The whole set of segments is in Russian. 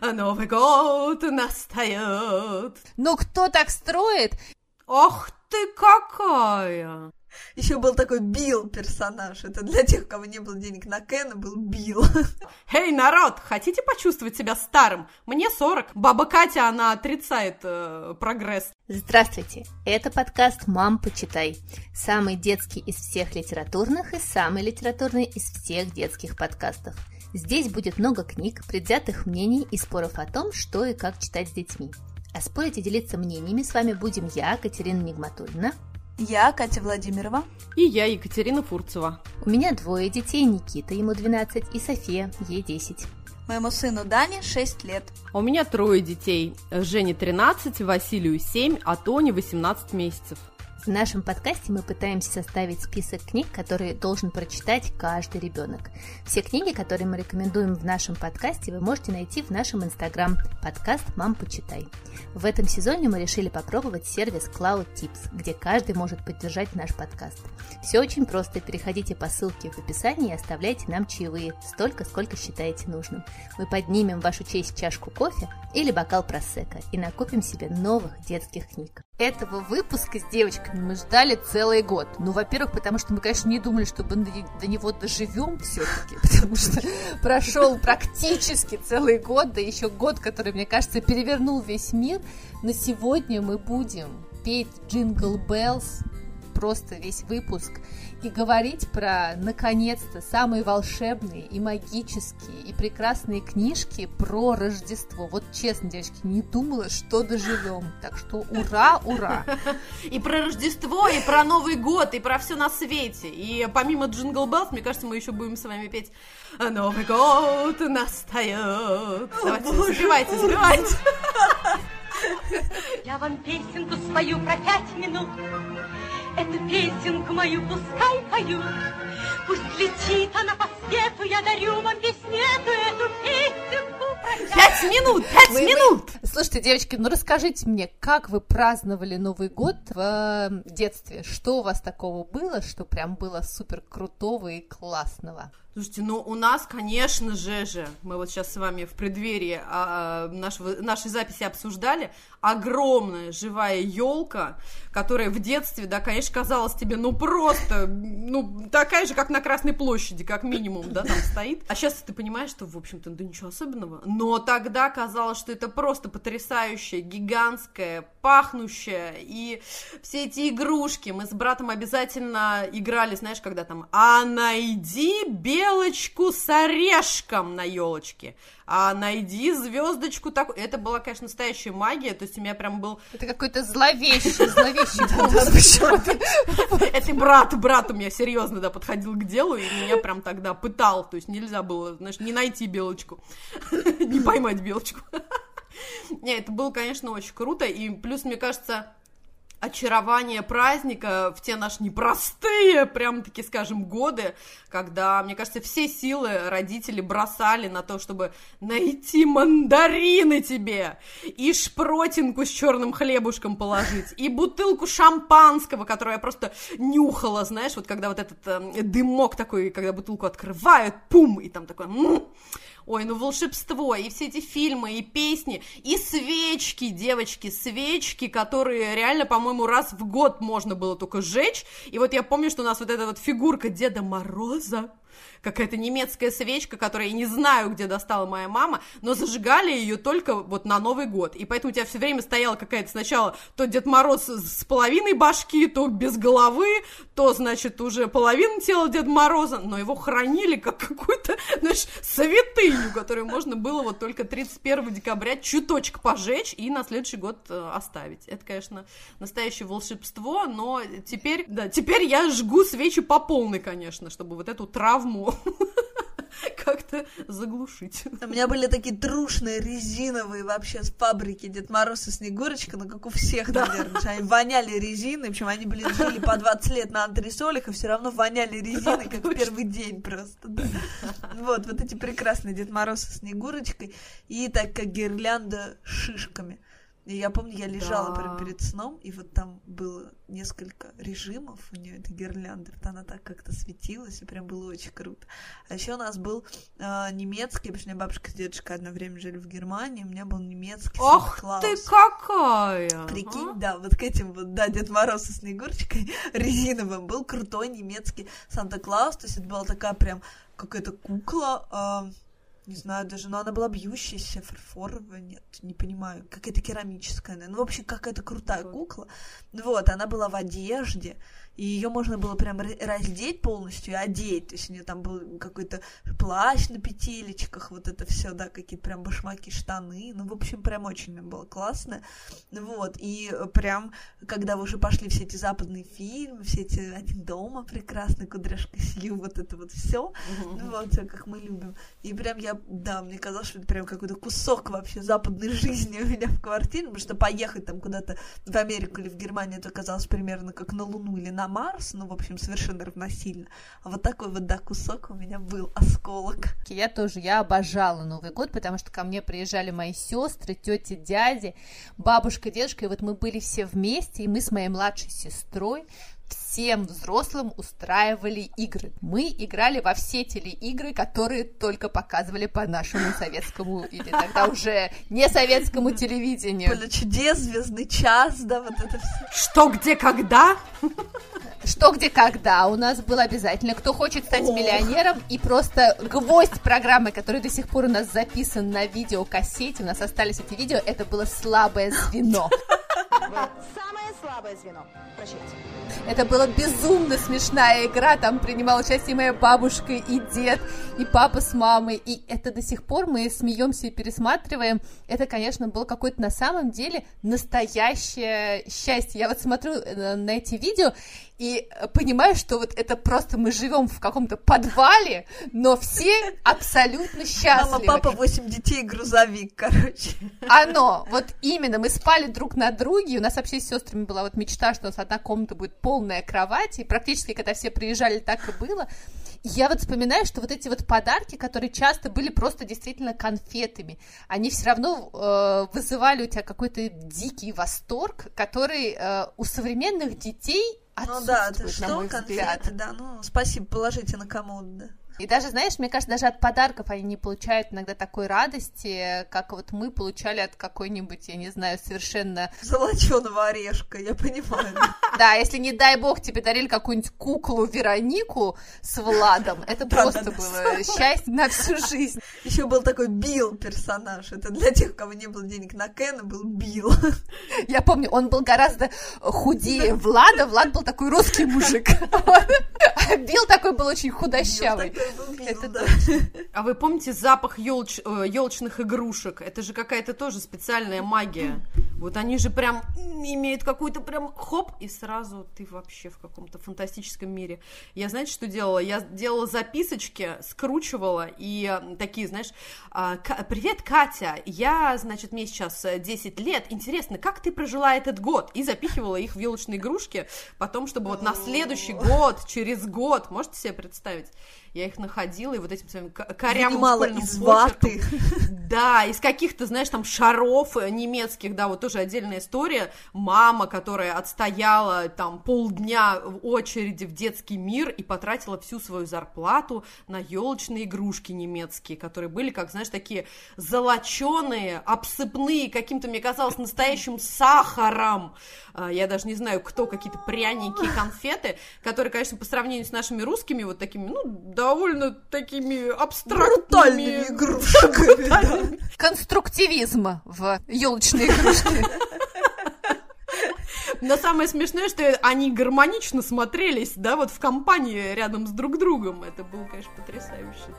Новый год настает. Ну кто так строит? Ох ты какая! Еще был такой Билл персонаж. Это для тех, у кого не было денег на Кена, был Билл. Эй, народ, хотите почувствовать себя старым? Мне 40. Баба Катя, она отрицает э, прогресс. Здравствуйте, это подкаст «Мам, почитай». Самый детский из всех литературных и самый литературный из всех детских подкастов. Здесь будет много книг, предвзятых мнений и споров о том, что и как читать с детьми. А спорить и делиться мнениями с вами будем я, Катерина Нигматульна. Я, Катя Владимирова. И я, Екатерина Фурцева. У меня двое детей, Никита, ему 12, и София, ей 10. Моему сыну Дане 6 лет. А у меня трое детей. Жене 13, Василию 7, а Тоне 18 месяцев. В нашем подкасте мы пытаемся составить список книг, которые должен прочитать каждый ребенок. Все книги, которые мы рекомендуем в нашем подкасте, вы можете найти в нашем инстаграм подкаст «Мам, почитай». В этом сезоне мы решили попробовать сервис Cloud Tips, где каждый может поддержать наш подкаст. Все очень просто. Переходите по ссылке в описании и оставляйте нам чаевые, столько, сколько считаете нужным. Мы поднимем в вашу честь чашку кофе или бокал просека и накупим себе новых детских книг. Этого выпуска с девочками мы ждали целый год. Ну, во-первых, потому что мы, конечно, не думали, что мы до него доживем все-таки, потому что прошел практически целый год, да еще год, который, мне кажется, перевернул весь мир. Но сегодня мы будем петь Jingle Bells просто весь выпуск и говорить про, наконец-то, самые волшебные и магические и прекрасные книжки про Рождество. Вот честно, девочки, не думала, что доживем. Так что ура, ура! И про Рождество, и про Новый год, и про все на свете. И помимо Jingle Bells, мне кажется, мы еще будем с вами петь Новый год настает. Давайте, забивайте, забивайте. Я вам песенку спою про пять минут. Эту песенку мою пускай поют. Пусть летит она по свету, я дарю вам эту, эту песенку. Пять минут, пять Вы- минут! Слушайте, девочки, ну расскажите мне, как вы праздновали Новый год в э, детстве? Что у вас такого было, что прям было супер крутого и классного? Слушайте, ну у нас, конечно же, же, мы вот сейчас с вами в преддверии а, нашего, нашей записи обсуждали, огромная живая елка, которая в детстве, да, конечно, казалась тебе, ну просто, ну такая же, как на Красной площади, как минимум, да, там стоит. А сейчас ты понимаешь, что, в общем-то, да ничего особенного. Но тогда казалось, что это просто потрясающая, гигантская, пахнущая, и все эти игрушки. Мы с братом обязательно играли, знаешь, когда там, а найди белочку с орешком на елочке, а найди звездочку такую. Это была, конечно, настоящая магия, то есть у меня прям был... Это какой-то зловещий, зловещий. Это брат, брат у меня серьезно, да, подходил к делу, и меня прям тогда пытал, то есть нельзя было, знаешь, не найти белочку, не поймать белочку. Не, это было, конечно, очень круто, и плюс, мне кажется, очарование праздника в те наши непростые, прям-таки, скажем, годы, когда, мне кажется, все силы родители бросали на то, чтобы найти мандарины тебе, и шпротинку с черным хлебушком положить, и бутылку шампанского, которую я просто нюхала, знаешь, вот когда вот этот э, дымок такой, когда бутылку открывают, пум, и там такой... м Ой, ну волшебство, и все эти фильмы, и песни, и свечки, девочки, свечки, которые реально, по-моему, раз в год можно было только сжечь. И вот я помню, что у нас вот эта вот фигурка Деда Мороза, какая-то немецкая свечка, которую я не знаю, где достала моя мама, но зажигали ее только вот на Новый год. И поэтому у тебя все время стояла какая-то сначала то Дед Мороз с половиной башки, то без головы, то, значит, уже половина тела Деда Мороза, но его хранили как какую-то, знаешь, святыню, которую можно было вот только 31 декабря чуточек пожечь и на следующий год э, оставить. Это, конечно, настоящее волшебство, но теперь, да, теперь я жгу свечи по полной, конечно, чтобы вот эту травму как-то заглушить. У меня были такие трушные, резиновые вообще с фабрики Дед Мороз и Снегурочка, ну как у всех, наверное. Они воняли резиной, причем они, блин, жили по 20 лет на антресолях и все равно воняли резиной, как в первый день просто. да. Вот, вот эти прекрасные Дед Мороз и Снегурочкой и так как гирлянда шишками. И я помню, я лежала Да. прям перед сном, и вот там было несколько режимов у нее этой гирлянды, вот она так как-то светилась, и прям было очень круто. А еще у нас был э, немецкий, потому что у меня бабушка с дедушкой одно время жили в Германии, у меня был немецкий Ох Санта-Клаус. ты какая! Прикинь, а? да, вот к этим вот, да, Дед Мороз со Снегурочкой резиновым был крутой немецкий Санта-Клаус, то есть это была такая прям какая-то кукла, а, не знаю даже, но она была бьющаяся, фарфоровая, нет, не понимаю, какая-то керамическая, ну, в общем, какая-то крутая кукла, вот, она была в одежде, и ее можно было прям ра- раздеть полностью и одеть, то есть у нее там был какой-то плащ на петелечках, вот это все, да, какие-то прям башмаки, штаны, ну, в общем, прям очень было классно, вот, и прям, когда уже пошли все эти западные фильмы, все эти «Один дома» прекрасный, «Кудряшка Сью», вот это вот все, ну, вот, всё, как мы любим. И прям я, да, мне казалось, что это прям какой-то кусок вообще западной жизни у меня в квартире, потому что поехать там куда-то в Америку или в Германию, это казалось примерно как на Луну или на Марс, ну, в общем, совершенно равносильно. А вот такой вот, да, кусок у меня был, осколок. Я тоже, я обожала Новый год, потому что ко мне приезжали мои сестры, тети, дяди, бабушка, дедушка, и вот мы были все вместе, и мы с моей младшей сестрой всем взрослым устраивали игры. Мы играли во все телеигры, которые только показывали по нашему советскому или тогда уже не советскому телевидению. Поле чудес, звездный час, да, вот это все. Что, где, когда? Что, где, когда у нас было обязательно. Кто хочет стать Ох. миллионером и просто гвоздь программы, который до сих пор у нас записан на видеокассете, у нас остались эти видео, это было слабое звено. Самое слабое звено. Прощайте. Это была безумно смешная игра, там принимал участие моя бабушка и дед, и папа с мамой, и это до сих пор мы смеемся и пересматриваем. Это, конечно, было какое-то на самом деле настоящее счастье. Я вот смотрю э, на эти видео и э, понимаю, что вот это просто мы живем в каком-то подвале, но все абсолютно счастливы. Мама, папа, восемь детей, грузовик, короче. Оно, вот именно, мы спали друг на друге, у нас вообще с сестрами была вот мечта, что у нас одна комната будет полная кровать, и практически, когда все приезжали, так и было. Я вот вспоминаю, что вот эти вот подарки, которые часто были просто действительно конфетами, они все равно э, вызывали у тебя какой-то дикий восторг, который э, у современных детей Ну да, отсутствует, на что, мой взгляд. конфеты, да, ну, спасибо, положите на комод, да. И даже, знаешь, мне кажется, даже от подарков они не получают иногда такой радости, как вот мы получали от какой-нибудь, я не знаю, совершенно... Золоченого орешка, я понимаю. Да, если, не дай бог, тебе дарили какую-нибудь куклу Веронику с Владом, это просто было счастье на всю жизнь. Еще был такой Билл персонаж. Это для тех, у кого не было денег на Кена, был Билл. Я помню, он был гораздо худее Влада, Влад был такой русский мужик. А Билл такой был очень худощавый. А вы помните запах елочных игрушек? Это же какая-то тоже специальная магия. Вот они же прям имеют какую-то прям хоп, и сразу ты вообще в каком-то фантастическом мире. Я, знаете, что делала? Я делала записочки, скручивала, и такие, знаешь, а, «Ка- «Привет, Катя, я, значит, мне сейчас э, 10 лет, интересно, как ты прожила этот год?» И запихивала их в елочные игрушки, потом, чтобы вот на следующий год, через год, можете себе представить? Я их находила, и вот этим своим ко- корявым Вынимала школьным из ваты. Да, из каких-то, знаешь, там шаров э, немецких, да, вот тоже отдельная история. Мама, которая отстояла там полдня в очереди в детский мир и потратила всю свою зарплату на елочные игрушки немецкие, которые были, как, знаешь, такие золоченые, обсыпные, каким-то, мне казалось, настоящим сахаром. А, Я даже не знаю, кто, какие-то пряники конфеты, которые, конечно, по сравнению с нашими русскими, вот такими, ну, довольно такими абстрактными. Брутальными игрушками, да. Конструктивизм в елочные игрушки. Но самое смешное, что они гармонично смотрелись, да, вот в компании рядом с друг другом. Это было, конечно, потрясающе.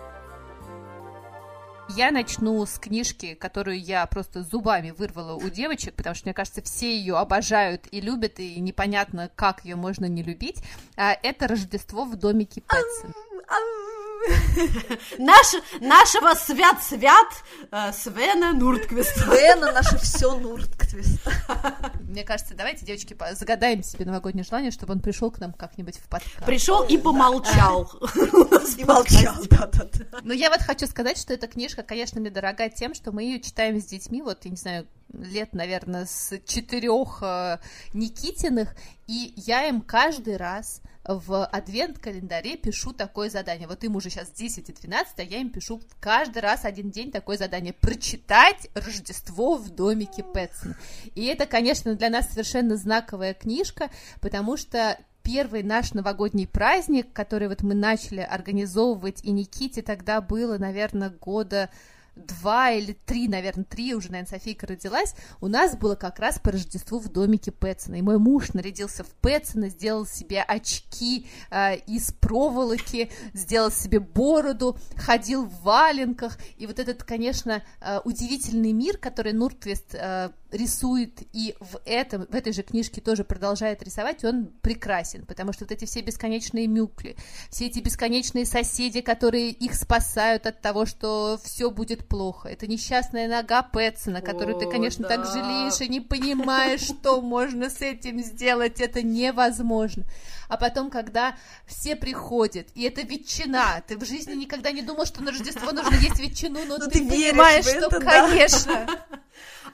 Я начну с книжки, которую я просто зубами вырвала у девочек, потому что, мне кажется, все ее обожают и любят, и непонятно, как ее можно не любить. А, Это «Рождество в домике Пэтсон». Наш, нашего свят-свят э, Свена Нуртквиста. Вена наше все Нуртквист. Мне кажется, давайте, девочки, загадаем себе новогоднее желание, чтобы он пришел к нам как-нибудь в подкаст. Пришел и помолчал. И молчал, да-да-да. Но я вот хочу сказать, что эта книжка, конечно, мне дорога тем, что мы ее читаем с детьми, вот, я не знаю, лет, наверное, с четырех э, Никитиных, и я им каждый раз в адвент-календаре пишу такое задание. Вот им уже сейчас 10 и 12, а я им пишу каждый раз один день такое задание. Прочитать «Рождество в домике Пэтсона». И это, конечно, для нас совершенно знаковая книжка, потому что первый наш новогодний праздник, который вот мы начали организовывать, и Никите тогда было, наверное, года два или три, наверное, три, уже, наверное, Софийка родилась, у нас было как раз по Рождеству в домике Пэтсона. И мой муж нарядился в Пэтсона, сделал себе очки э, из проволоки, сделал себе бороду, ходил в валенках. И вот этот, конечно, э, удивительный мир, который Нуртвест э, рисует и в, этом, в этой же книжке тоже продолжает рисовать, он прекрасен, потому что вот эти все бесконечные мюкли, все эти бесконечные соседи, которые их спасают от того, что все будет плохо, это несчастная нога Пэтсона, которую О, ты, конечно, да. так жалеешь и не понимаешь, что можно с этим сделать, это невозможно. А потом, когда все приходят, и это ветчина, ты в жизни никогда не думал, что на Рождество нужно есть ветчину, но Ну, ты, ты веришь понимаешь, в что, это, да. конечно,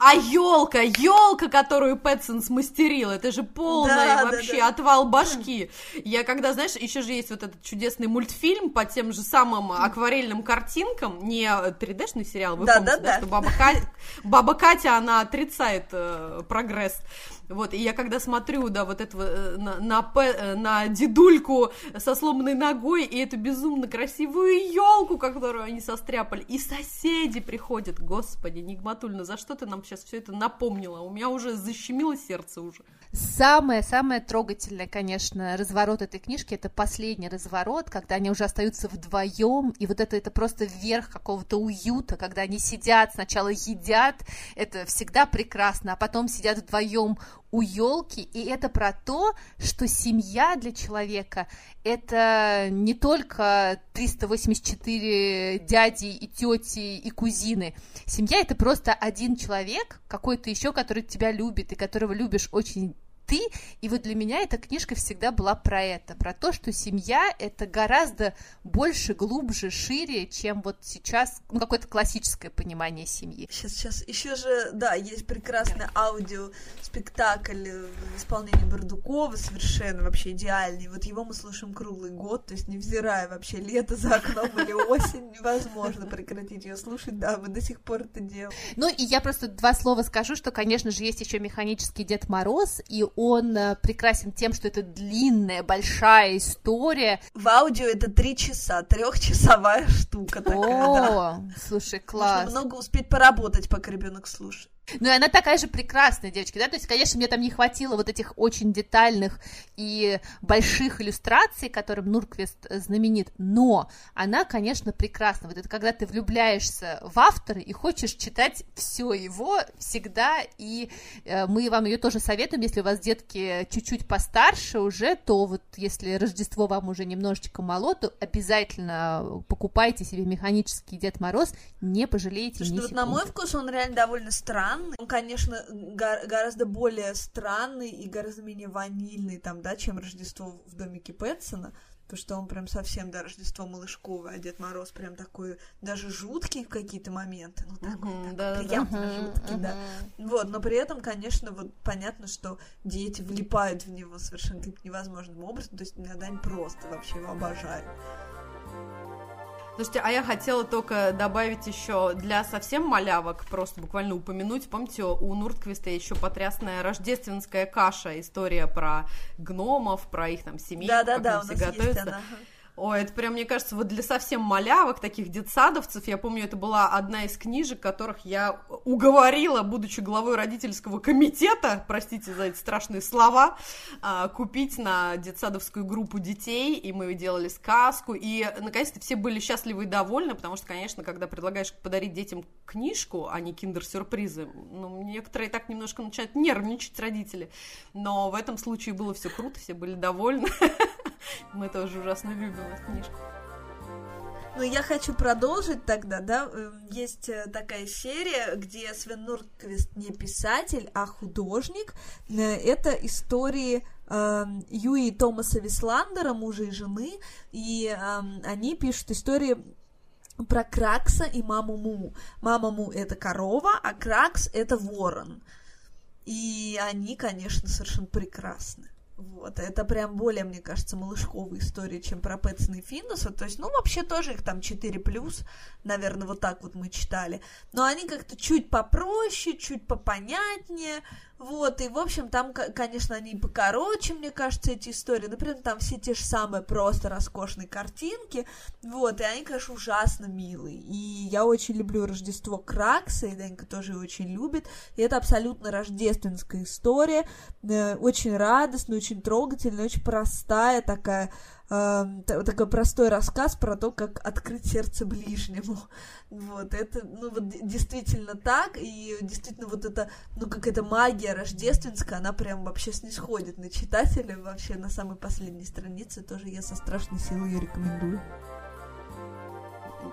А елка, елка, которую Пэтсон смастерил, это же полный Да, да, вообще да. отвал башки. Я когда, знаешь, еще же есть вот этот чудесный мультфильм по тем же самым акварельным картинкам, не 3D-шный сериал, вы Да, помните, да, да, да. что баба, Ка- баба Катя, она отрицает э, прогресс. Вот, и я когда смотрю, да, вот этого э, на, на, э, на дедульку со сломанной ногой и эту безумно красивую елку, которую они состряпали, и соседи приходят, господи, Нигматульна, за что ты нам сейчас все это напомнила? У меня уже защемило сердце уже. Самое-самое трогательное, конечно, разворот этой книжки это последний разворот, когда они уже остаются вдвоем, и вот это, это просто верх какого-то уюта, когда они сидят, сначала едят, это всегда прекрасно, а потом сидят вдвоем у елки, и это про то, что семья для человека это не только 384 дяди и тети и кузины. Семья это просто один человек, какой-то еще, который тебя любит и которого любишь очень ты, и вот для меня эта книжка всегда была про это, про то, что семья это гораздо больше, глубже, шире, чем вот сейчас ну, какое-то классическое понимание семьи. Сейчас, сейчас, еще же, да, есть прекрасный аудиоспектакль в исполнении Бардукова, совершенно вообще идеальный. Вот его мы слушаем круглый год, то есть невзирая вообще лето за окном или осень, невозможно прекратить ее слушать, да, мы до сих пор это делаем. Ну и я просто два слова скажу, что, конечно же, есть еще механический Дед Мороз, и он э, прекрасен тем, что это длинная, большая история. В аудио это три часа, трехчасовая штука такая, да. О, слушай, Можно класс. много успеть поработать, пока ребенок слушает. Ну и она такая же прекрасная, девочки, да, то есть, конечно, мне там не хватило вот этих очень детальных и больших иллюстраций, которым Нурквест э, знаменит, но она, конечно, прекрасна. Вот это когда ты влюбляешься в автора и хочешь читать все его всегда, и э, мы вам ее тоже советуем, если у вас детки чуть-чуть постарше уже, то вот если Рождество вам уже немножечко мало, то обязательно покупайте себе механический Дед Мороз, не пожалеете Слушай, ни ну вот на мой секунды. вкус он реально довольно странный. Он, конечно, го- гораздо более странный и гораздо менее ванильный, там, да, чем Рождество в домике Пэтсона. Потому что он прям совсем, да, Рождество малышковое, а Дед Мороз прям такой, даже жуткий в какие-то моменты. Ну, такой, Мгм, такой да-да-да. приятно Мгм, жуткий, да. мгм. Вот, но при этом, конечно, вот понятно, что дети влипают в него совершенно каким-то невозможным образом. То есть иногда они просто вообще его обожают. Слушайте, а я хотела только добавить еще для совсем малявок, просто буквально упомянуть, помните, у Нуртквиста еще потрясная рождественская каша, история про гномов, про их там семей, Да-да-да, как у они все есть готовятся. она. Ой, это прям, мне кажется, вот для совсем малявок, таких детсадовцев, я помню, это была одна из книжек, которых я уговорила, будучи главой родительского комитета, простите за эти страшные слова, а, купить на детсадовскую группу детей, и мы делали сказку, и, наконец-то, все были счастливы и довольны, потому что, конечно, когда предлагаешь подарить детям книжку, а не киндер-сюрпризы, ну, некоторые так немножко начинают нервничать родители, но в этом случае было все круто, все были довольны. Мы тоже ужасно любим эту книжку. Ну, я хочу продолжить тогда, да. Эм, Есть э, такая серия, где Свен Нурквист не писатель, а художник. Э, Это истории эм, Юи и Томаса Висландера, мужа и жены, и эм, они пишут истории про Кракса и маму Му. Мама Му это корова, а Кракс это ворон. И они, конечно, совершенно прекрасны. Вот, это прям более, мне кажется, малышковая история, чем про Пэтсона и Финдуса. То есть, ну, вообще тоже их там 4 плюс, наверное, вот так вот мы читали. Но они как-то чуть попроще, чуть попонятнее. Вот, и, в общем, там, конечно, они покороче, мне кажется, эти истории. Например, там все те же самые просто роскошные картинки. Вот, и они, конечно, ужасно милые. И я очень люблю Рождество Кракса, и Данька тоже очень любит. И это абсолютно рождественская история. Э, очень радостная, очень трогательная, очень простая такая э, такой простой рассказ про то, как открыть сердце ближнему. Вот, это, ну, вот действительно так, и действительно вот это, ну, какая-то магия рождественская, она прям вообще снисходит на читателя, вообще на самой последней странице тоже я со страшной силой ее рекомендую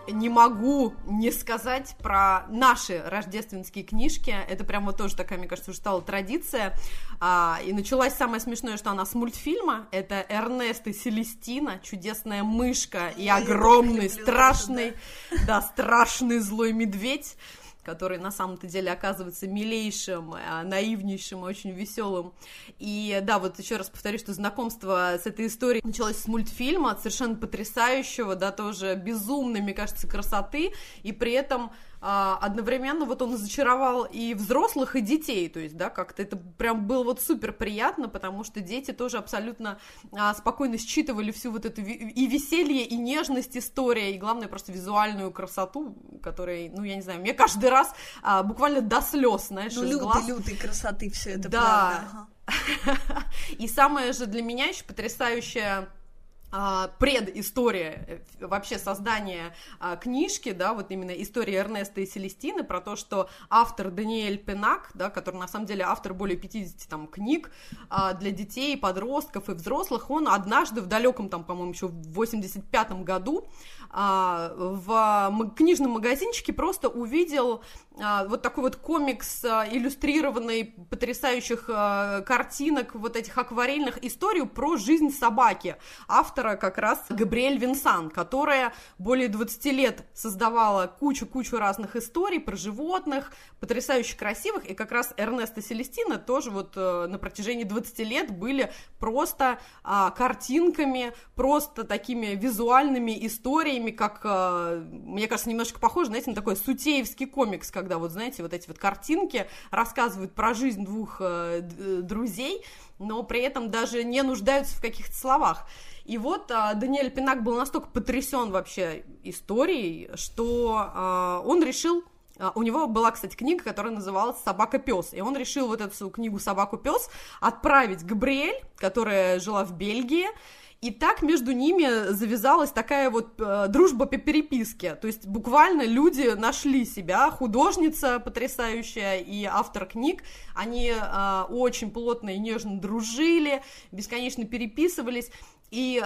не могу не сказать про наши рождественские книжки. Это прям вот тоже такая, мне кажется, уже стала традиция. А, и началась самое смешное, что она с мультфильма. Это Эрнест и Селестина, чудесная мышка и огромный, страшный, да, страшный злой медведь который на самом-то деле оказывается милейшим, а, наивнейшим, очень веселым. И да, вот еще раз повторю, что знакомство с этой историей началось с мультфильма, совершенно потрясающего, да, тоже безумной, мне кажется, красоты, и при этом а, одновременно вот он зачаровал и взрослых, и детей, то есть, да, как-то это прям было вот супер приятно, потому что дети тоже абсолютно а, спокойно считывали всю вот эту и веселье, и нежность история, и главное просто визуальную красоту, которая, ну, я не знаю, мне каждый раз а, буквально до слез, знаешь, ну, из лютой, лютой красоты все это, да. правда. И самое же для меня еще потрясающее предыстория э, вообще создания а, книжки, да, вот именно история Эрнеста и Селестины про то, что автор Даниэль Пенак, да, который на самом деле автор более 50 там книг а, для детей, подростков и взрослых, он однажды в далеком там, по-моему, еще в 85 году а, в книжном магазинчике просто увидел а, вот такой вот комикс а, иллюстрированный, потрясающих картинок, вот этих акварельных, историю про жизнь собаки. Автора как раз Габриэль Винсан, которая более 20 лет создавала кучу-кучу разных историй про животных, потрясающе красивых, и как раз Эрнеста Селестина тоже вот на протяжении 20 лет были просто картинками, просто такими визуальными историями, историями, как, э, мне кажется, немножко похоже, знаете, на такой сутеевский комикс, когда вот, знаете, вот эти вот картинки рассказывают про жизнь двух э, друзей, но при этом даже не нуждаются в каких-то словах. И вот а, Даниэль Пинак был настолько потрясен вообще историей, что он решил у него была, кстати, книга, которая называлась «Собака-пес», и он решил вот эту книгу «Собаку-пес» отправить Габриэль, которая жила в Бельгии, и так между ними завязалась такая вот э, дружба по переписке. То есть буквально люди нашли себя, художница потрясающая и автор книг. Они э, очень плотно и нежно дружили, бесконечно переписывались. И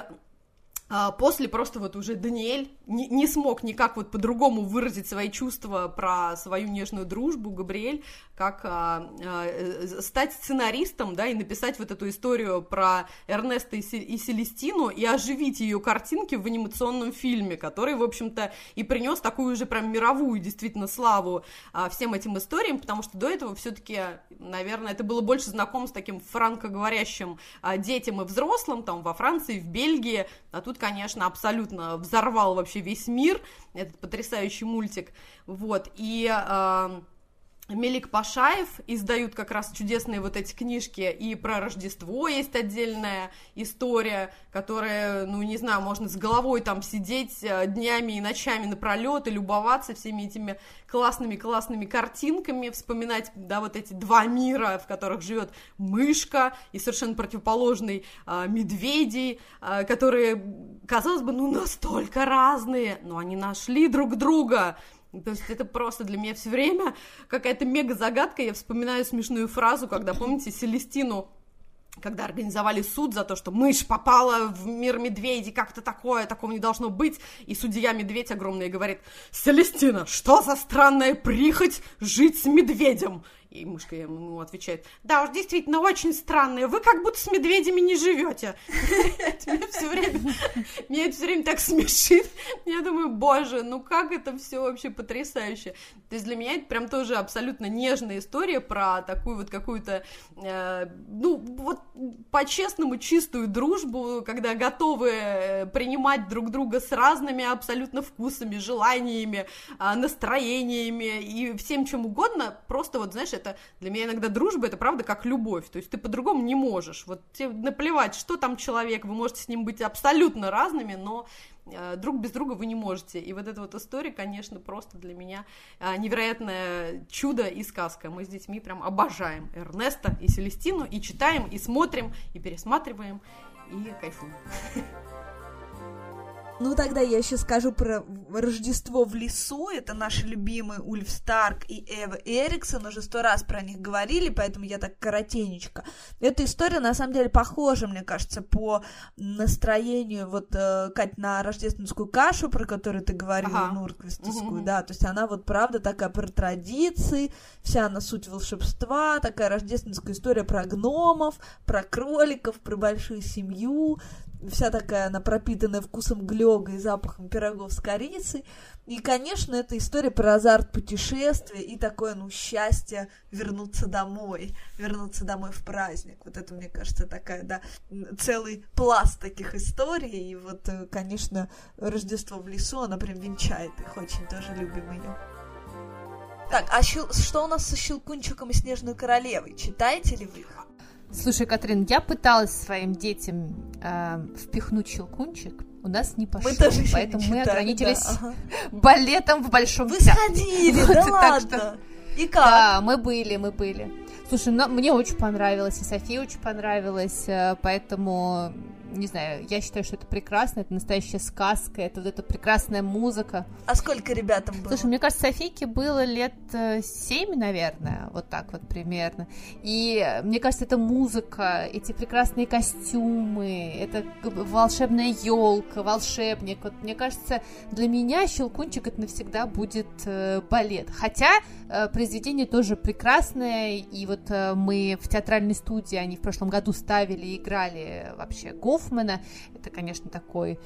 а, после просто вот уже Даниэль не, не смог никак вот по-другому выразить свои чувства про свою нежную дружбу, Габриэль, как а, а, стать сценаристом, да, и написать вот эту историю про Эрнеста и, и Селестину и оживить ее картинки в анимационном фильме, который, в общем-то, и принес такую уже прям мировую действительно славу а, всем этим историям, потому что до этого все-таки, наверное, это было больше знаком с таким франкоговорящим а, детям и взрослым, там, во Франции, в Бельгии, а тут конечно, абсолютно взорвал вообще весь мир, этот потрясающий мультик, вот, и... Э, Мелик Пашаев издают как раз чудесные вот эти книжки, и про Рождество есть отдельная история, которая, ну, не знаю, можно с головой там сидеть э, днями и ночами напролет и любоваться всеми этими классными-классными картинками, вспоминать, да, вот эти два мира, в которых живет мышка и совершенно противоположный а, медведи, а, которые, казалось бы, ну, настолько разные, но они нашли друг друга, то есть это просто для меня все время какая-то мега загадка. Я вспоминаю смешную фразу, когда, помните, Селестину когда организовали суд за то, что мышь попала в мир медведей, как-то такое, такого не должно быть, и судья медведь огромный говорит, Селестина, что за странная прихоть жить с медведем? И мышка ему отвечает, да уж, действительно, очень странные, вы как будто с медведями не живете. Меня все время, так смешит. Я думаю, боже, ну как это все вообще потрясающе. То есть для меня это прям тоже абсолютно нежная история про такую вот какую-то, э, ну, вот по-честному чистую дружбу, когда готовы э, принимать друг друга с разными абсолютно вкусами, желаниями, э, настроениями и всем чем угодно. Просто вот, знаешь, это для меня иногда дружба, это правда как любовь. То есть ты по-другому не можешь. Вот тебе наплевать, что там человек, вы можете с ним быть абсолютно разными, но э, друг без друга вы не можете. И вот эта вот история, конечно, просто для меня э, невероятное чудо и сказка. Мы с детьми прям обожаем Эрнеста и Селестину, и читаем, и смотрим, и пересматриваем, и кайфуем. Ну, тогда я еще скажу про Рождество в лесу. Это наши любимые Ульф Старк и Эва Эриксон. Уже сто раз про них говорили, поэтому я так коротенечко. Эта история, на самом деле, похожа, мне кажется, по настроению, вот, э, Кать, на рождественскую кашу, про которую ты говорила, ага. Нурквистовскую, угу. да. То есть она вот, правда, такая про традиции, вся она суть волшебства, такая рождественская история про гномов, про кроликов, про большую семью вся такая она пропитанная вкусом глёга и запахом пирогов с корицей. И, конечно, это история про азарт путешествия и такое, ну, счастье вернуться домой, вернуться домой в праздник. Вот это, мне кажется, такая, да, целый пласт таких историй. И вот, э, конечно, Рождество в лесу, она прям венчает их, очень тоже любим ее. Так, а щел... что у нас со Щелкунчиком и Снежной Королевой? Читаете ли вы их? Слушай, Катрин, я пыталась своим детям э, впихнуть щелкунчик, у нас не пошло, мы тоже поэтому не мы читали, ограничились да, ага. балетом в большом Вы театре. сходили, Вот, да ладно? что- И как? Да, мы были, мы были. Слушай, ну, мне очень понравилось, и Софии очень понравилось, э, поэтому, не знаю, я считаю, что это прекрасно, это настоящая сказка, это вот эта прекрасная музыка. А сколько ребятам было? Слушай, мне кажется, Софийке было лет э, семь, наверное, вот так вот примерно. И э, мне кажется, эта музыка, эти прекрасные костюмы, это волшебная елка, волшебник. Вот мне кажется, для меня Щелкунчик это навсегда будет э, балет. Хотя произведение тоже прекрасное, и вот мы в театральной студии, они в прошлом году ставили играли вообще Гофмана. Это, конечно, такой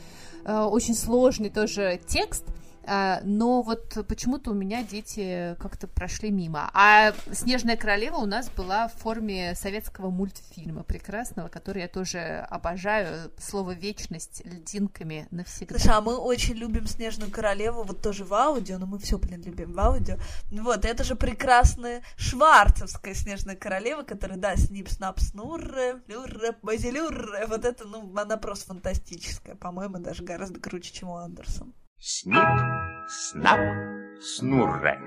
э, очень сложный тоже текст. А, но вот почему-то у меня дети как-то прошли мимо. А «Снежная королева» у нас была в форме советского мультфильма прекрасного, который я тоже обожаю. Слово «вечность» льдинками навсегда. Слушай, а мы очень любим Снежную Королеву, вот тоже в аудио, но мы все, блин, любим в аудио. Вот, это же прекрасная шварцевская Снежная Королева, которая, да, снип, снап, снурре, люрре, базилюрре, вот это, ну, она просто фантастическая, по-моему, даже гораздо круче, чем у Андерсона. Снип, снап, снурре.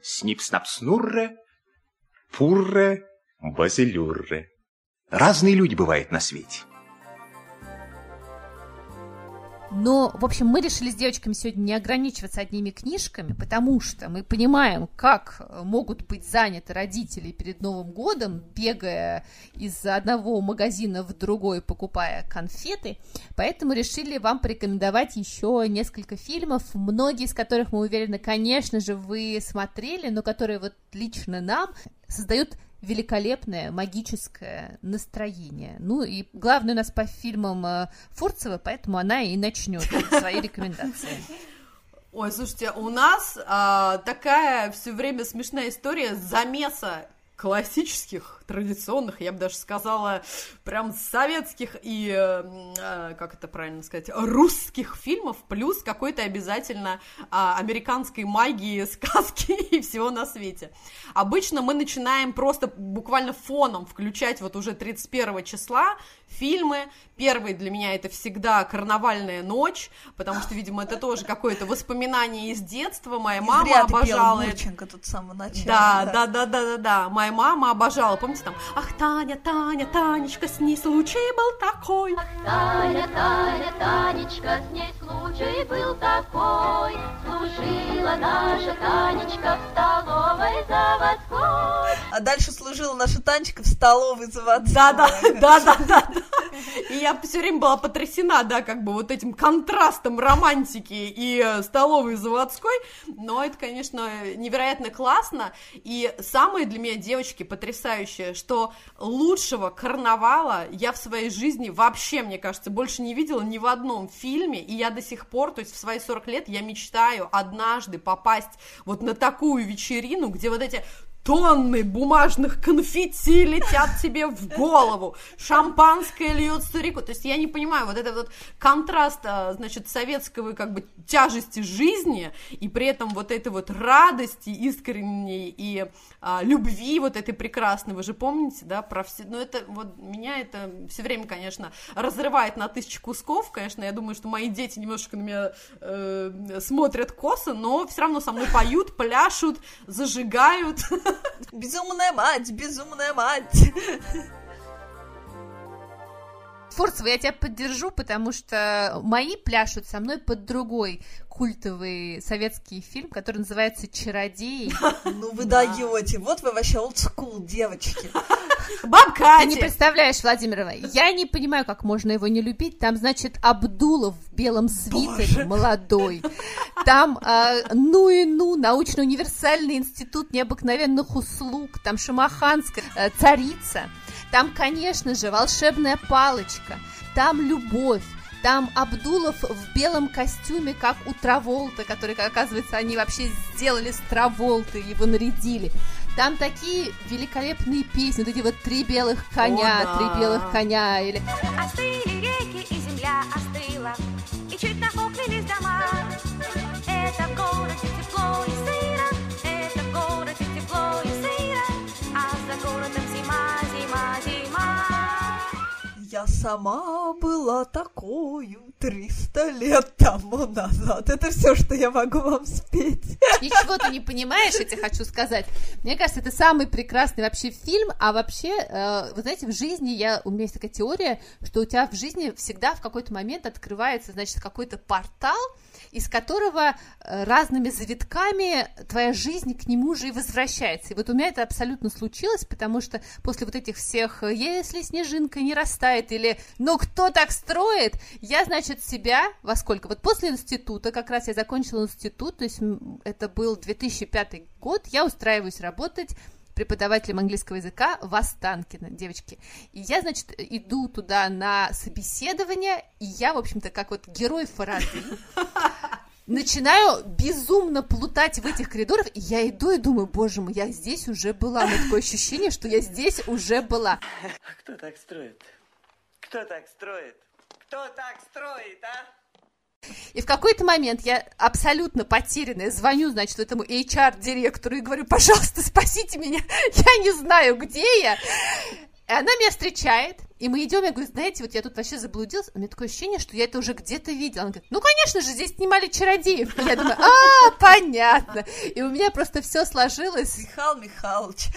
Снип, снап, снурре, пурре, базилюрре. Разные люди бывают на свете. Но, в общем, мы решили с девочками сегодня не ограничиваться одними книжками, потому что мы понимаем, как могут быть заняты родители перед Новым годом, бегая из одного магазина в другой, покупая конфеты. Поэтому решили вам порекомендовать еще несколько фильмов, многие из которых, мы уверены, конечно же, вы смотрели, но которые вот лично нам создают великолепное магическое настроение. Ну и главное у нас по фильмам э, Фурцева, поэтому она и начнет свои рекомендации. Ой, слушайте, у нас а, такая все время смешная история замеса классических, традиционных, я бы даже сказала, прям советских и, э, как это правильно сказать, русских фильмов, плюс какой-то обязательно э, американской магии, сказки и всего на свете. Обычно мы начинаем просто буквально фоном включать вот уже 31 числа фильмы. Первый для меня это всегда «Карнавальная ночь», потому что, видимо, это тоже какое-то воспоминание из детства. Моя мама зря ты пела обожала. Мурченко тут с самого начала. Да, да, да, да, да, да. Моя мама обожала. Помните там? Ах, Таня, Таня, Танечка, с ней случай был такой. Таня, Таня, Танечка, с ней случай был такой. Служила наша Танечка в столовой заводской. А дальше служила наша Танечка в столовой заводской. Да, да, да, да, да, да. И я все время была потрясена, да, как бы вот этим контрастом романтики и э, столовой заводской. Но это, конечно, невероятно классно. И самое для меня, девочки, потрясающее, что лучшего карнавала я в своей жизни вообще, мне кажется, больше не видела ни в одном фильме. И я до сих пор, то есть в свои 40 лет, я мечтаю однажды попасть вот на такую вечерину, где вот эти тонны бумажных конфетти летят тебе в голову, шампанское льется реку. То есть я не понимаю, вот этот вот контраст, а, значит, советского как бы тяжести жизни и при этом вот этой вот радости искренней и а, любви вот этой прекрасной. Вы же помните, да, про все... Ну, это вот меня это все время, конечно, разрывает на тысячи кусков. Конечно, я думаю, что мои дети немножко на меня э, смотрят косо, но все равно со мной поют, пляшут, зажигают. Безумная мать, безумная мать. Форцева, я тебя поддержу, потому что мои пляшут со мной под другой культовый советский фильм, который называется «Чародей». Ну вы даете, вот вы вообще олдскул, девочки. Бабка Ты не представляешь, Владимирова, я не понимаю, как можно его не любить. Там, значит, Абдулов в белом свитере, молодой. Там, э, ну и ну, научно-универсальный институт необыкновенных услуг. Там Шамаханская э, царица. Там, конечно же, волшебная палочка. Там любовь. Там Абдулов в белом костюме, как у Траволта, который, как оказывается, они вообще сделали с Траволты, его нарядили. Там такие великолепные песни, вот эти вот три белых коня, О, да. три белых коня, или Остыли реки, и земля остыла, сама была такою 300 лет тому назад. Это все, что я могу вам спеть. Ничего ты не понимаешь, я тебе хочу сказать. Мне кажется, это самый прекрасный вообще фильм, а вообще, э, вы знаете, в жизни я, у меня есть такая теория, что у тебя в жизни всегда в какой-то момент открывается, значит, какой-то портал, из которого э, разными завитками твоя жизнь к нему же и возвращается. И вот у меня это абсолютно случилось, потому что после вот этих всех э, «если снежинка не растает» или «ну кто так строит?», я, значит, себя во сколько? Вот после института, как раз я закончила институт, то есть это был 2005 год, я устраиваюсь работать преподавателем английского языка в Останкино, девочки. И я, значит, иду туда на собеседование, и я, в общем-то, как вот герой Фарады, начинаю безумно плутать в этих коридорах, и я иду и думаю, боже мой, я здесь уже была. У меня такое ощущение, что я здесь уже была. А кто так строит? Кто так строит? Кто так строит, а? И в какой-то момент я абсолютно потерянная звоню, значит, этому HR-директору и говорю, пожалуйста, спасите меня, я не знаю, где я. И она меня встречает, и мы идем, я говорю, знаете, вот я тут вообще заблудилась, у меня такое ощущение, что я это уже где-то видела. Она говорит, ну, конечно же, здесь снимали чародеев. И я думаю, а, понятно. И у меня просто все сложилось. Михаил Михайлович.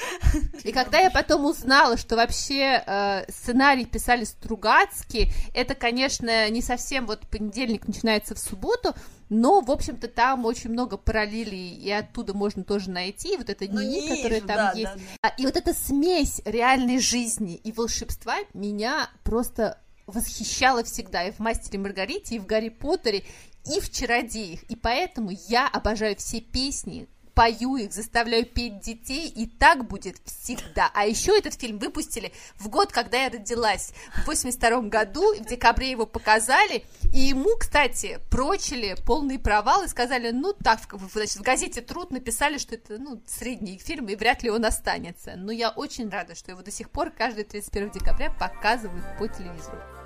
И когда я потом узнала, что вообще э, сценарий писали Стругацкие, это, конечно, не совсем вот понедельник начинается в субботу, но, в общем-то, там очень много параллелей, и оттуда можно тоже найти вот это Ну, НИИ, которое там да, есть. да, А, И вот эта смесь реальной жизни и волшебства меня просто восхищала всегда и в «Мастере Маргарите», и в «Гарри Поттере», и в «Чародеях». И поэтому я обожаю все песни, пою их, заставляю петь детей, и так будет всегда. А еще этот фильм выпустили в год, когда я родилась, в 82 году, в декабре его показали, и ему, кстати, прочили полный провал и сказали, ну так, значит, в газете «Труд» написали, что это, ну, средний фильм, и вряд ли он останется. Но я очень рада, что его до сих пор каждый 31 декабря показывают по телевизору.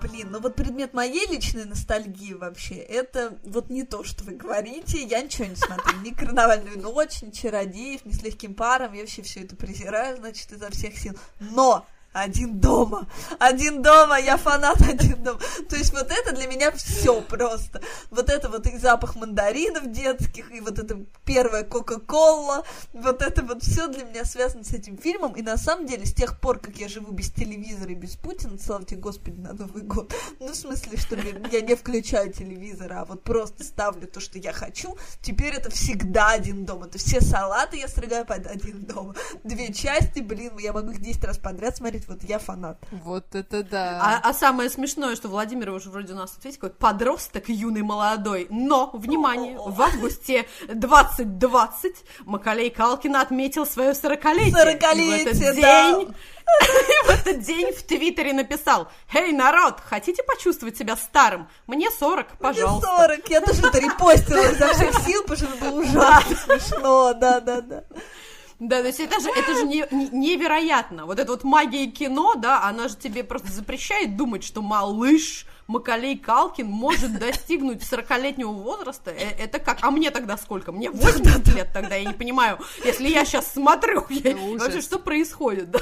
Блин, ну вот предмет моей личной ностальгии вообще, это вот не то, что вы говорите. Я ничего не смотрю. Ни «Карнавальную ночь», ни «Чародеев», ни «С легким паром». Я вообще все это презираю, значит, изо всех сил. Но один дома, один дома, я фанат один дома. То есть вот это для меня все просто. Вот это вот и запах мандаринов детских, и вот это первая Кока-Кола, вот это вот все для меня связано с этим фильмом. И на самом деле, с тех пор, как я живу без телевизора и без Путина, слава тебе, Господи, на Новый год, ну, в смысле, что я не включаю телевизор, а вот просто ставлю то, что я хочу, теперь это всегда один дом. Это все салаты я стригаю под один дом. Две части, блин, я могу их 10 раз подряд смотреть, вот я фанат. Вот это да. А, а самое смешное, что Владимир уже вроде у нас ответил, какой подросток юный молодой, но, внимание, в августе 2020 Макалей Калкин отметил свое сорокалетие. Сорокалетие, И в этот да. день И в этот день в Твиттере написал «Эй, народ, хотите почувствовать себя старым? Мне 40, пожалуйста». Мне 40, я тоже это репостила изо всех сил, потому что это было ужасно смешно, да-да-да. Да, то есть это же, это же не- не- невероятно. Вот эта вот магия кино, да, она же тебе просто запрещает думать, что малыш Макалей Калкин может достигнуть 40-летнего возраста. Э, Это как? А мне тогда сколько? Мне 80 лет тогда, я не понимаю. Если я сейчас смотрю, я- вообще что происходит, да?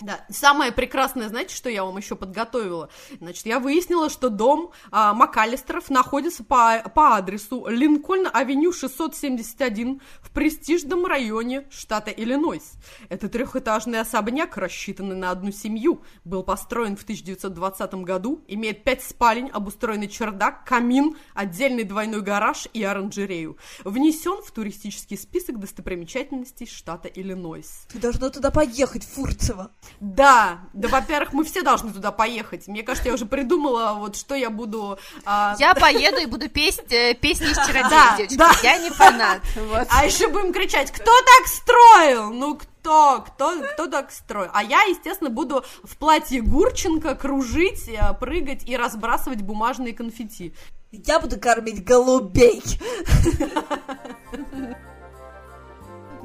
Да, самое прекрасное, знаете, что я вам еще подготовила? Значит, я выяснила, что дом а, Макалистеров находится по, по адресу Линкольн-авеню 671 в престижном районе штата Иллинойс. Это трехэтажный особняк, рассчитанный на одну семью, был построен в 1920 году, имеет пять спален, обустроенный чердак, камин, отдельный двойной гараж и оранжерею. Внесен в туристический список достопримечательностей штата Иллинойс. Ты должна туда поехать, Фурцева. Да, да, во-первых, мы все должны туда поехать. Мне кажется, я уже придумала, вот что я буду... а, Я поеду и буду петь э, песни из чародеев, Да, девочки. да. Я не фанат. Вот. А еще будем кричать, кто так строил? Ну, кто, кто, кто так строил? А я, естественно, буду в платье Гурченко кружить, э, прыгать и разбрасывать бумажные конфетти. Я буду кормить голубей.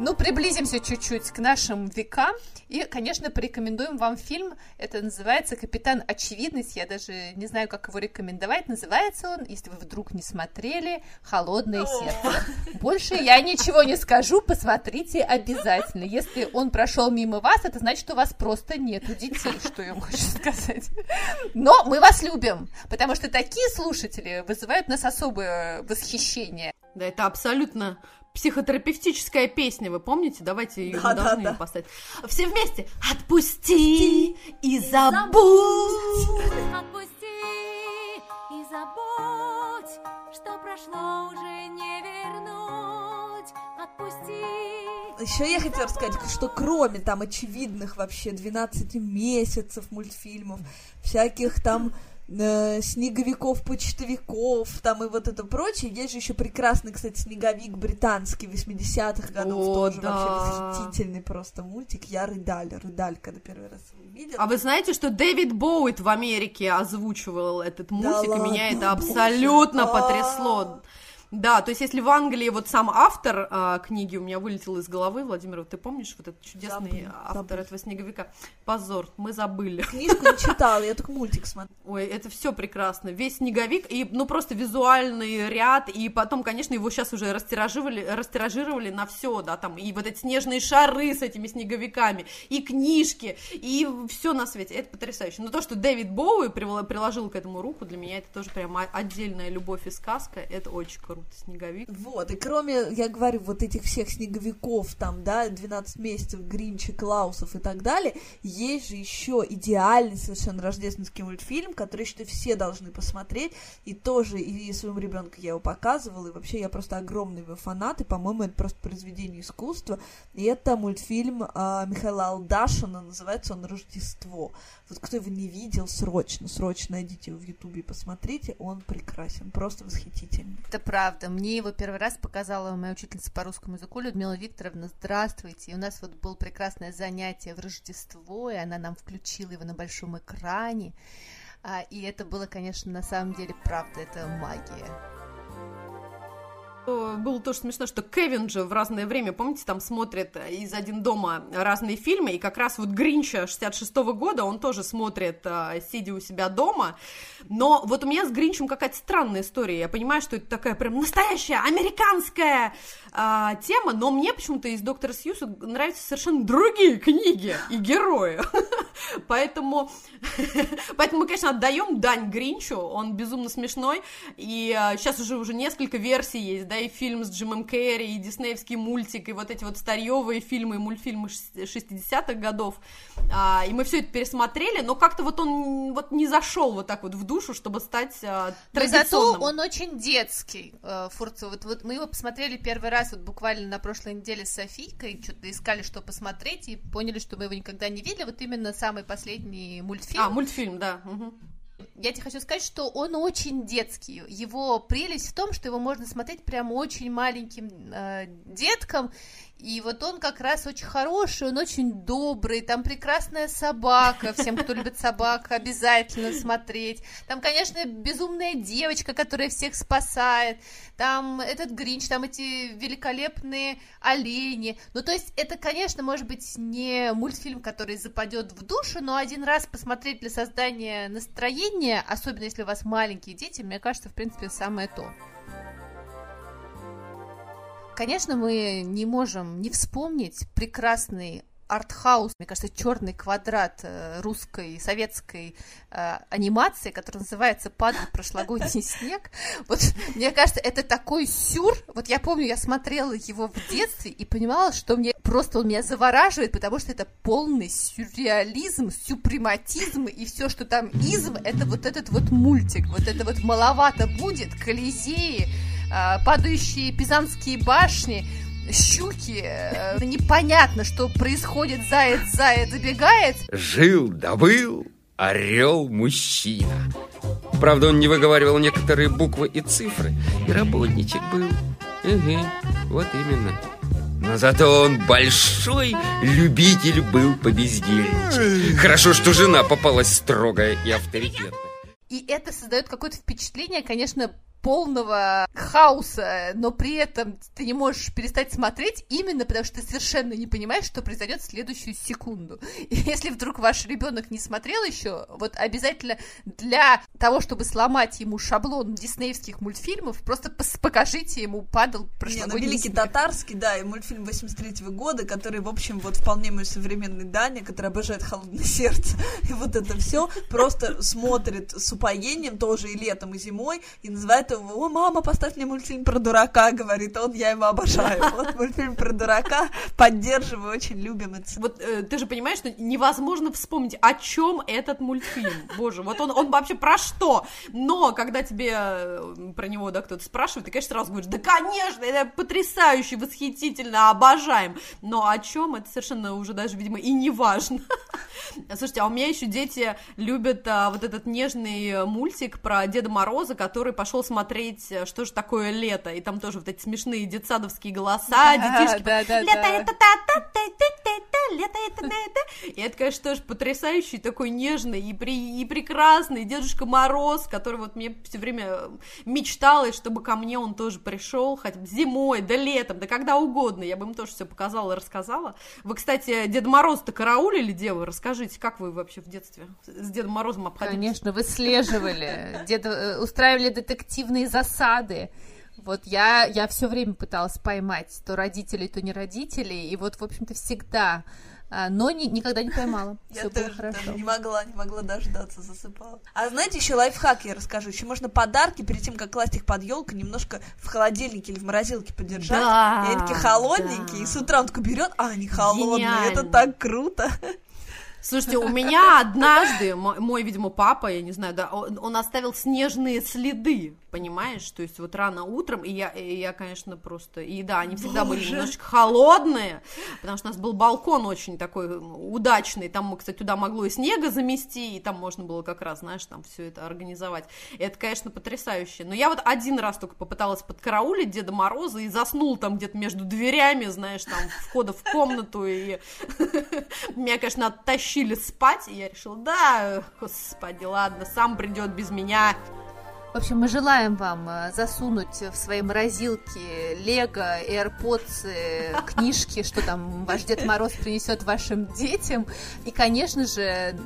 Ну, приблизимся чуть-чуть к нашим векам. И, конечно, порекомендуем вам фильм. Это называется «Капитан Очевидность». Я даже не знаю, как его рекомендовать. Называется он, если вы вдруг не смотрели, «Холодное сердце». Больше я ничего не скажу. Посмотрите обязательно. Если он прошел мимо вас, это значит, что у вас просто нету детей, что я хочу сказать. Но мы вас любим, потому что такие слушатели вызывают нас особое восхищение. Да, это абсолютно психотерапевтическая песня, вы помните? Давайте ее Да, мы да, должны да. её поставить. Все вместе. Отпусти и забудь. Отпусти и забудь, что прошло уже не вернуть. Отпусти. Еще я хотела рассказать, что кроме там очевидных вообще 12 месяцев мультфильмов, всяких там э, снеговиков, почтовиков, там и вот это прочее, есть же еще прекрасный, кстати, снеговик британский 80-х годов, О, тоже да. вообще восхитительный просто мультик. Я рыдали, рыдали, когда первый раз его увидела. А вы знаете, что Дэвид Боуит в Америке озвучивал этот мультик, и меня ладно, это боже. абсолютно А. потрясло. Да, то есть если в Англии вот сам автор а, книги у меня вылетел из головы, Владимир, вот ты помнишь вот этот чудесный Забыла, автор забыла. этого снеговика? Позор, мы забыли. Книжку не читала, я только мультик смотрела. Ой, это все прекрасно. Весь снеговик и, ну, просто визуальный ряд, и потом, конечно, его сейчас уже растиражировали, растиражировали на все, да, там, и вот эти снежные шары с этими снеговиками, и книжки, и все на свете. Это потрясающе. Но то, что Дэвид Боуи приложил к этому руку, для меня это тоже прям о- отдельная любовь и сказка. Это очень круто, снеговик. Вот, и кроме, я говорю, вот этих всех снеговиков, там, да, 12 месяцев, Гринча, Клаусов и так далее, есть же еще идеальный совершенно рождественский мультфильм, который, считаю, все должны посмотреть, и тоже, и своему ребенку я его показывала, и вообще я просто огромный его фанат, и, по-моему, это просто произведение искусства, и это мультфильм а, Михаила Алдашина, называется он «Рождество». Вот кто его не видел, срочно, срочно найдите его в Ютубе и посмотрите, он прекрасен, просто восхитительный. Это правда. Мне его первый раз показала моя учительница по русскому языку Людмила Викторовна. Здравствуйте. И у нас вот было прекрасное занятие в Рождество, и она нам включила его на большом экране. А, и это было, конечно, на самом деле правда, это магия. Э, Было тоже смешно, что Кевин же в разное время, помните, там смотрит из «Один дома» разные фильмы, и как раз вот Гринча 66 года он тоже смотрит, э, сидя у себя дома, но вот у меня с Гринчем какая-то странная история, я понимаю, что это такая прям настоящая американская а, тема, но мне почему-то из «Доктора Сьюса» нравятся совершенно другие книги и герои, поэтому, поэтому мы, конечно, отдаем дань Гринчу, он безумно смешной, и сейчас уже уже несколько версий есть, да, и фильм с Джимом Керри, и диснеевский мультик, и вот эти вот старьевые фильмы и мультфильмы шест- 60-х годов, А, и мы все это пересмотрели, но как-то вот он вот не зашел вот так вот в душу, чтобы стать а, Но зато традиционным. он очень детский, э, Фурцу. Вот, вот мы его посмотрели первый раз вот буквально на прошлой неделе с Софийкой, что-то искали, что посмотреть, и поняли, что мы его никогда не видели. Вот именно самый последний мультфильм. А, мультфильм, да. мгм. Я тебе хочу сказать, что он очень детский. Его прелесть в том, что его можно смотреть прям очень маленьким э, деткам. И вот он как раз очень хороший, он очень добрый, там прекрасная собака, всем, кто любит собак, обязательно смотреть. Там, конечно, безумная девочка, которая всех спасает, там этот Гринч, там эти великолепные олени. Ну, то есть это, конечно, может быть не мультфильм, который западет в душу, но один раз посмотреть для создания настроения, особенно если у вас маленькие дети, мне кажется, в принципе, самое то. Конечно, мы не можем не вспомнить прекрасный артхаус, мне кажется, черный квадрат э, русской, советской э, анимации, который называется «Падал прошлогодний снег». Вот, мне кажется, это такой сюр. Вот я помню, я смотрела его в детстве и понимала, что мне просто он меня завораживает, потому что это полный сюрреализм, сюпрематизм, и все, что там изм, это вот этот вот мультик, вот это вот маловато будет, колизеи, э, падающие пизанские башни, щуки, э, непонятно, что происходит, заяц, заяц забегает. Жил да был орел-мужчина. Правда, он не выговаривал некоторые буквы и цифры, и работничек был. Угу, вот именно. Но зато он большой любитель был побездельничать. Хорошо, что жена попалась строгая и авторитетная. И это создает какое-то впечатление, конечно, полного хаоса, но при этом ты не можешь перестать смотреть именно потому, что ты совершенно не понимаешь, что произойдет в следующую секунду. И если вдруг ваш ребенок не смотрел еще, вот обязательно для того, чтобы сломать ему шаблон диснеевских мультфильмов, просто покажите ему падал Не, ну, прошлогодний Великий снег. Татарский, да, и мультфильм 83 года, который, в общем, вот вполне мой современный Даня, который обожает холодное сердце, и вот это все просто смотрит с упоением тоже и летом, и зимой, и называет о, мама, поставь мне мультфильм про дурака, говорит он, я его обожаю. Вот мультфильм про дурака, поддерживаю, очень любим. Это Вот э, ты же понимаешь, что невозможно вспомнить, о чем этот мультфильм. Боже, вот он, он вообще про что? Но когда тебе э, про него, да, кто-то спрашивает, ты, конечно, сразу говоришь, да, конечно, это потрясающе, восхитительно, обожаем. Но о чем это совершенно уже даже, видимо, и не важно. Слушайте, а у меня еще дети любят а, вот этот нежный мультик про Деда Мороза, который пошел смотреть, э, что же такое лето, и там тоже вот эти смешные детсадовские голоса, детишки. да, да, Лето да. это та-та-та-та-та-та, лето это на это. И это, конечно, тоже потрясающий, такой нежный и, при, и прекрасный Дедушка Мороз, который вот мне все время мечталось, чтобы ко мне он тоже пришел, хотя бы зимой, да летом, да когда угодно. Я бы им тоже все показала рассказала. Вы, кстати, Деда Мороз-то караулили, девы? Расскажите, как вы вообще в детстве с Дедом Морозом обходились? Конечно, выслеживали, э, устраивали детективные засады. Вот я, я все время пыталась поймать то родителей, то не родителей, и вот, в общем-то, всегда, а, но ни- никогда не поймала. Я Все было тоже хорошо. не могла, не могла дождаться, засыпала. А знаете, еще лайфхак я расскажу. Еще можно подарки перед тем, как класть их под елку, немножко в холодильнике или в морозилке подержать. Да, и они такие холодненькие, да. и с утра он такой берет, а они холодные. Это Гениально. так круто. Слушайте, у меня однажды мой, видимо, папа, я не знаю, да, он, он оставил снежные следы, понимаешь? То есть вот рано утром, и я, и я конечно, просто... И да, они всегда были Боже. немножечко холодные, потому что у нас был балкон очень такой удачный, там, кстати, туда могло и снега замести, и там можно было как раз, знаешь, там все это организовать. И это, конечно, потрясающе. Но я вот один раз только попыталась подкараулить Деда Мороза и заснул там где-то между дверями, знаешь, там, входа в комнату, и меня, конечно, оттащили спать, и я решила, да, господи, ладно, сам придет без меня. В общем, мы желаем вам э, засунуть в свои морозилки Лего, AirPods, э, книжки, что там ваш Дед Мороз принесет вашим детям. И, конечно же,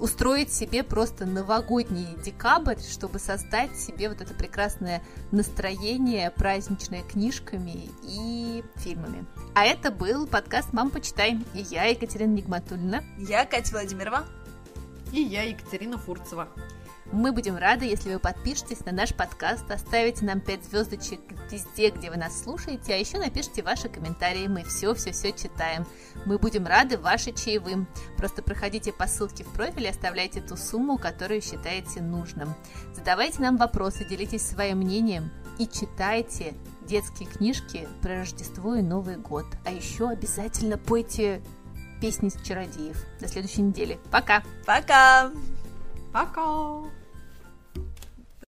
устроить себе просто новогодний декабрь, чтобы создать себе вот это прекрасное настроение праздничное книжками и фильмами. А это был подкаст «Мам, почитай». И я, Екатерина Нигматульна. Я Катя Владимирова. И я, Екатерина Фурцева. Мы будем рады, если вы подпишетесь на наш подкаст, оставите нам 5 звездочек везде, где вы нас слушаете, а еще напишите ваши комментарии, мы все-все-все читаем. Мы будем рады ваши чаевым. Просто проходите по ссылке в профиле и оставляйте ту сумму, которую считаете нужным. Задавайте нам вопросы, делитесь своим мнением и читайте детские книжки про Рождество и Новый год. А еще обязательно пойте песни с чародеев. До следующей недели. Пока! Пока! Пока!